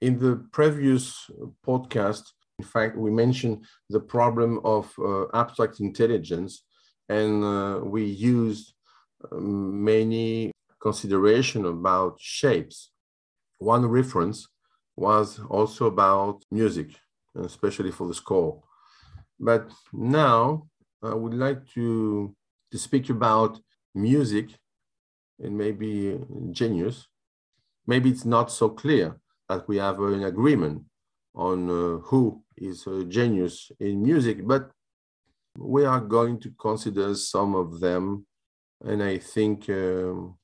In the previous podcast, in fact, we mentioned the problem of uh, abstract intelligence, and uh, we used um, many consideration about shapes. One reference was also about music, especially for the score. But now I would like to, to speak about music and maybe genius. Maybe it's not so clear that we have an agreement on uh, who is a genius in music, but we are going to consider some of them, and I think um,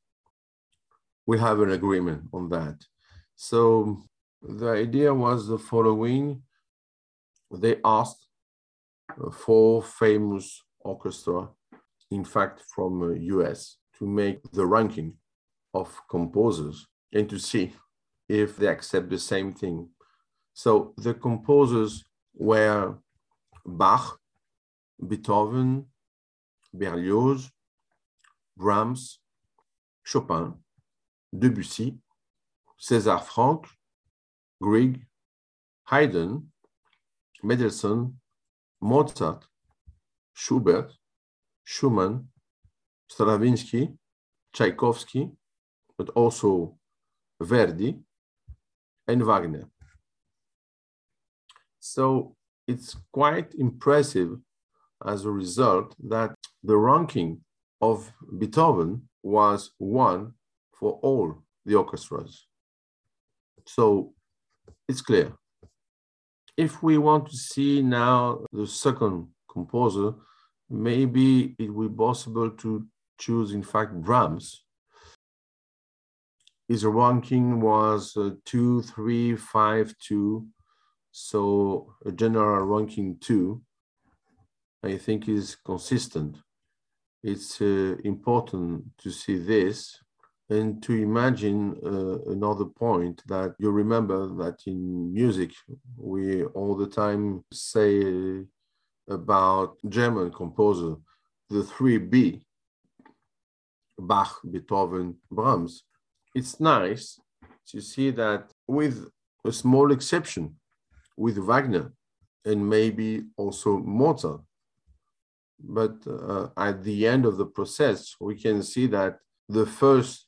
we have an agreement on that. So the idea was the following. They asked four famous orchestra, in fact, from US, uh, to make the ranking of composers and to see if they accept the same thing. So the composers were Bach, Beethoven, Berlioz, Brahms, Chopin, Debussy, César Franck, Grieg, Haydn, Mendelssohn, Mozart, Schubert, Schumann, Stravinsky, Tchaikovsky, but also Verdi and Wagner. So it's quite impressive as a result that the ranking of Beethoven was one for all the orchestras. So it's clear. If we want to see now the second composer, maybe it will be possible to choose, in fact, Brahms. His ranking was uh, two, three, five, two. So a general ranking two, I think is consistent. It's uh, important to see this and to imagine uh, another point that you remember that in music we all the time say about german composer the 3b bach beethoven brahms it's nice to see that with a small exception with wagner and maybe also mozart. But uh, at the end of the process we can see that the first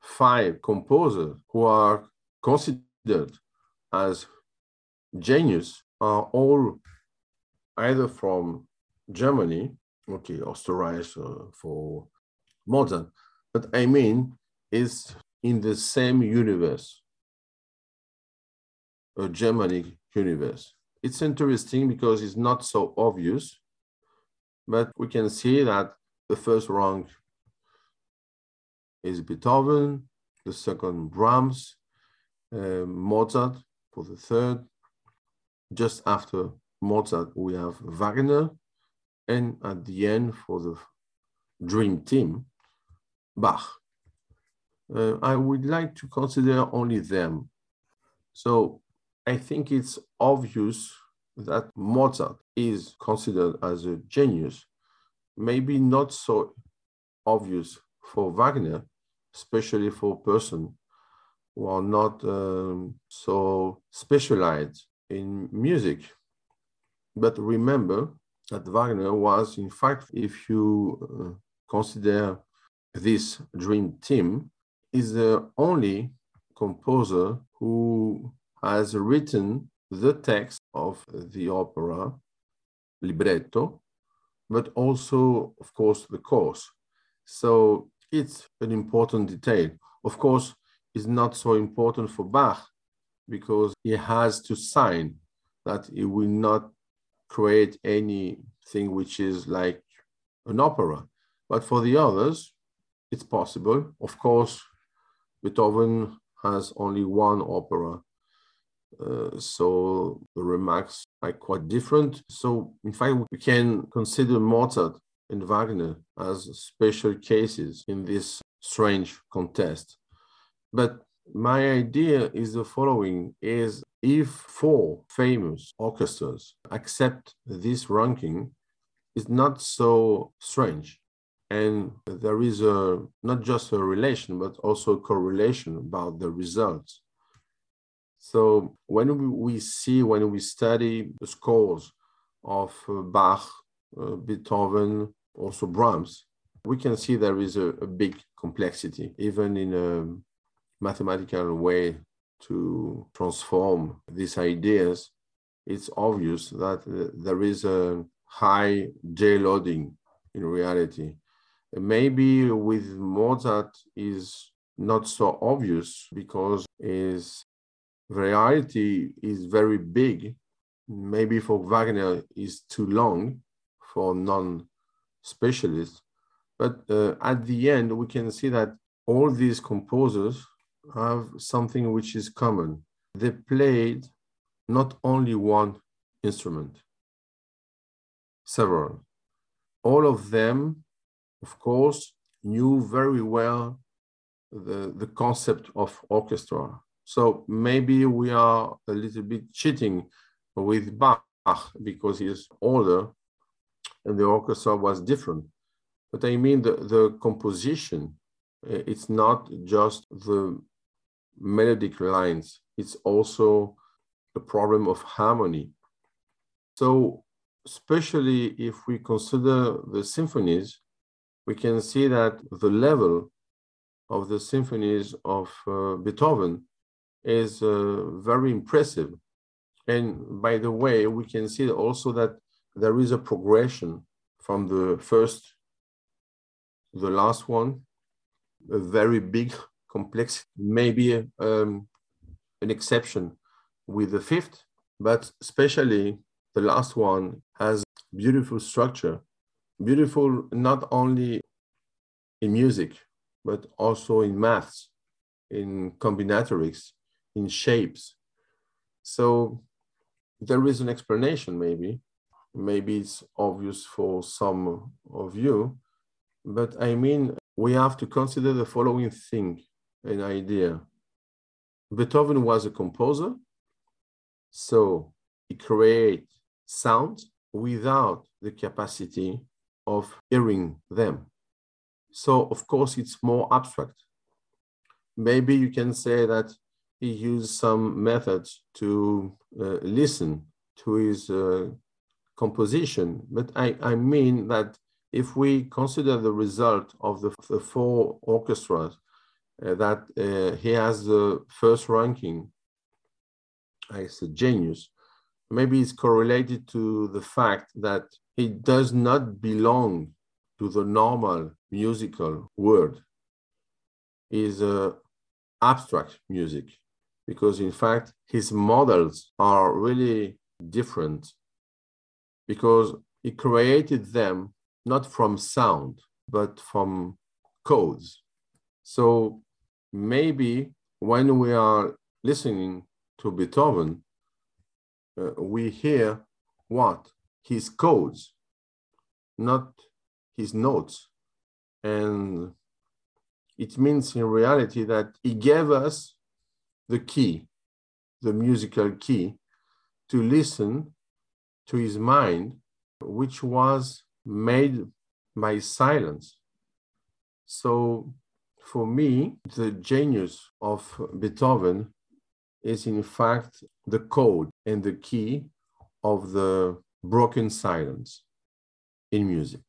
five composers who are considered as genius are all either from Germany, okay, Österreich uh, for Mozart, but I mean is in the same universe, a Germanic universe. It's interesting because it's not so obvious, but we can see that the first rank is Beethoven, the second Brahms, uh, Mozart for the third. Just after Mozart, we have Wagner, and at the end for the dream team, Bach. Uh, I would like to consider only them. So I think it's obvious that Mozart is considered as a genius, maybe not so obvious for Wagner, especially for a person who are not um, so specialized in music. But remember that Wagner was, in fact, if you uh, consider this dream team, is the only composer who has written the text of the opera libretto, but also, of course, the course. So it's an important detail. Of course, it's not so important for Bach because he has to sign that he will not create anything which is like an opera. But for the others, it's possible. Of course, Beethoven has only one opera. Uh, so the remarks are quite different. So in fact, we can consider Mozart and Wagner as special cases in this strange contest. But my idea is the following is if four famous orchestras accept this ranking, it's not so strange. And there is a not just a relation, but also a correlation about the results. So when we see, when we study the scores of uh, Bach, uh, Beethoven, also Brahms, we can see there is a, a big complexity, even in a mathematical way to transform these ideas. It's obvious that uh, there is a high g loading in reality. Maybe with Mozart is not so obvious because his variety is very big. Maybe for Wagner is too long for non-specialists. But uh, at the end, we can see that all these composers have something which is common. They played not only one instrument, several. All of them, of course, knew very well the, the concept of orchestra. So maybe we are a little bit cheating with Bach because he is older and the orchestra was different. But I mean the, the composition, eh, it's not just the melodic lines, it's also a problem of harmony. So especially if we consider the symphonies, we can see that the level of the symphonies of uh, Beethoven is uh, very impressive. And by the way, we can see also that there is a progression from the first to the last one, a very big, complex, maybe um, an exception with the fifth, but especially the last one has beautiful structure, beautiful not only in music, but also in maths, in combinatorics, in shapes. So there is an explanation, maybe. Maybe it's obvious for some of you, but I mean, we have to consider the following thing an idea. Beethoven was a composer, so he created sounds without the capacity of hearing them. So, of course, it's more abstract. Maybe you can say that he used some methods to uh, listen to his uh, composition, but I, I mean that if we consider the result of the, the four orchestras, uh, that uh, he has the first ranking as a genius, maybe it's correlated to the fact that he does not belong to the normal musical world. Is a abstract music because in fact his models are really different because he created them not from sound but from codes. So maybe when we are listening to Beethoven, uh, we hear what? His codes, not his notes. And it means in reality that he gave us the key, the musical key, to listen to his mind, which was made by silence. So for me, the genius of Beethoven is in fact the code and the key of the broken silence in music.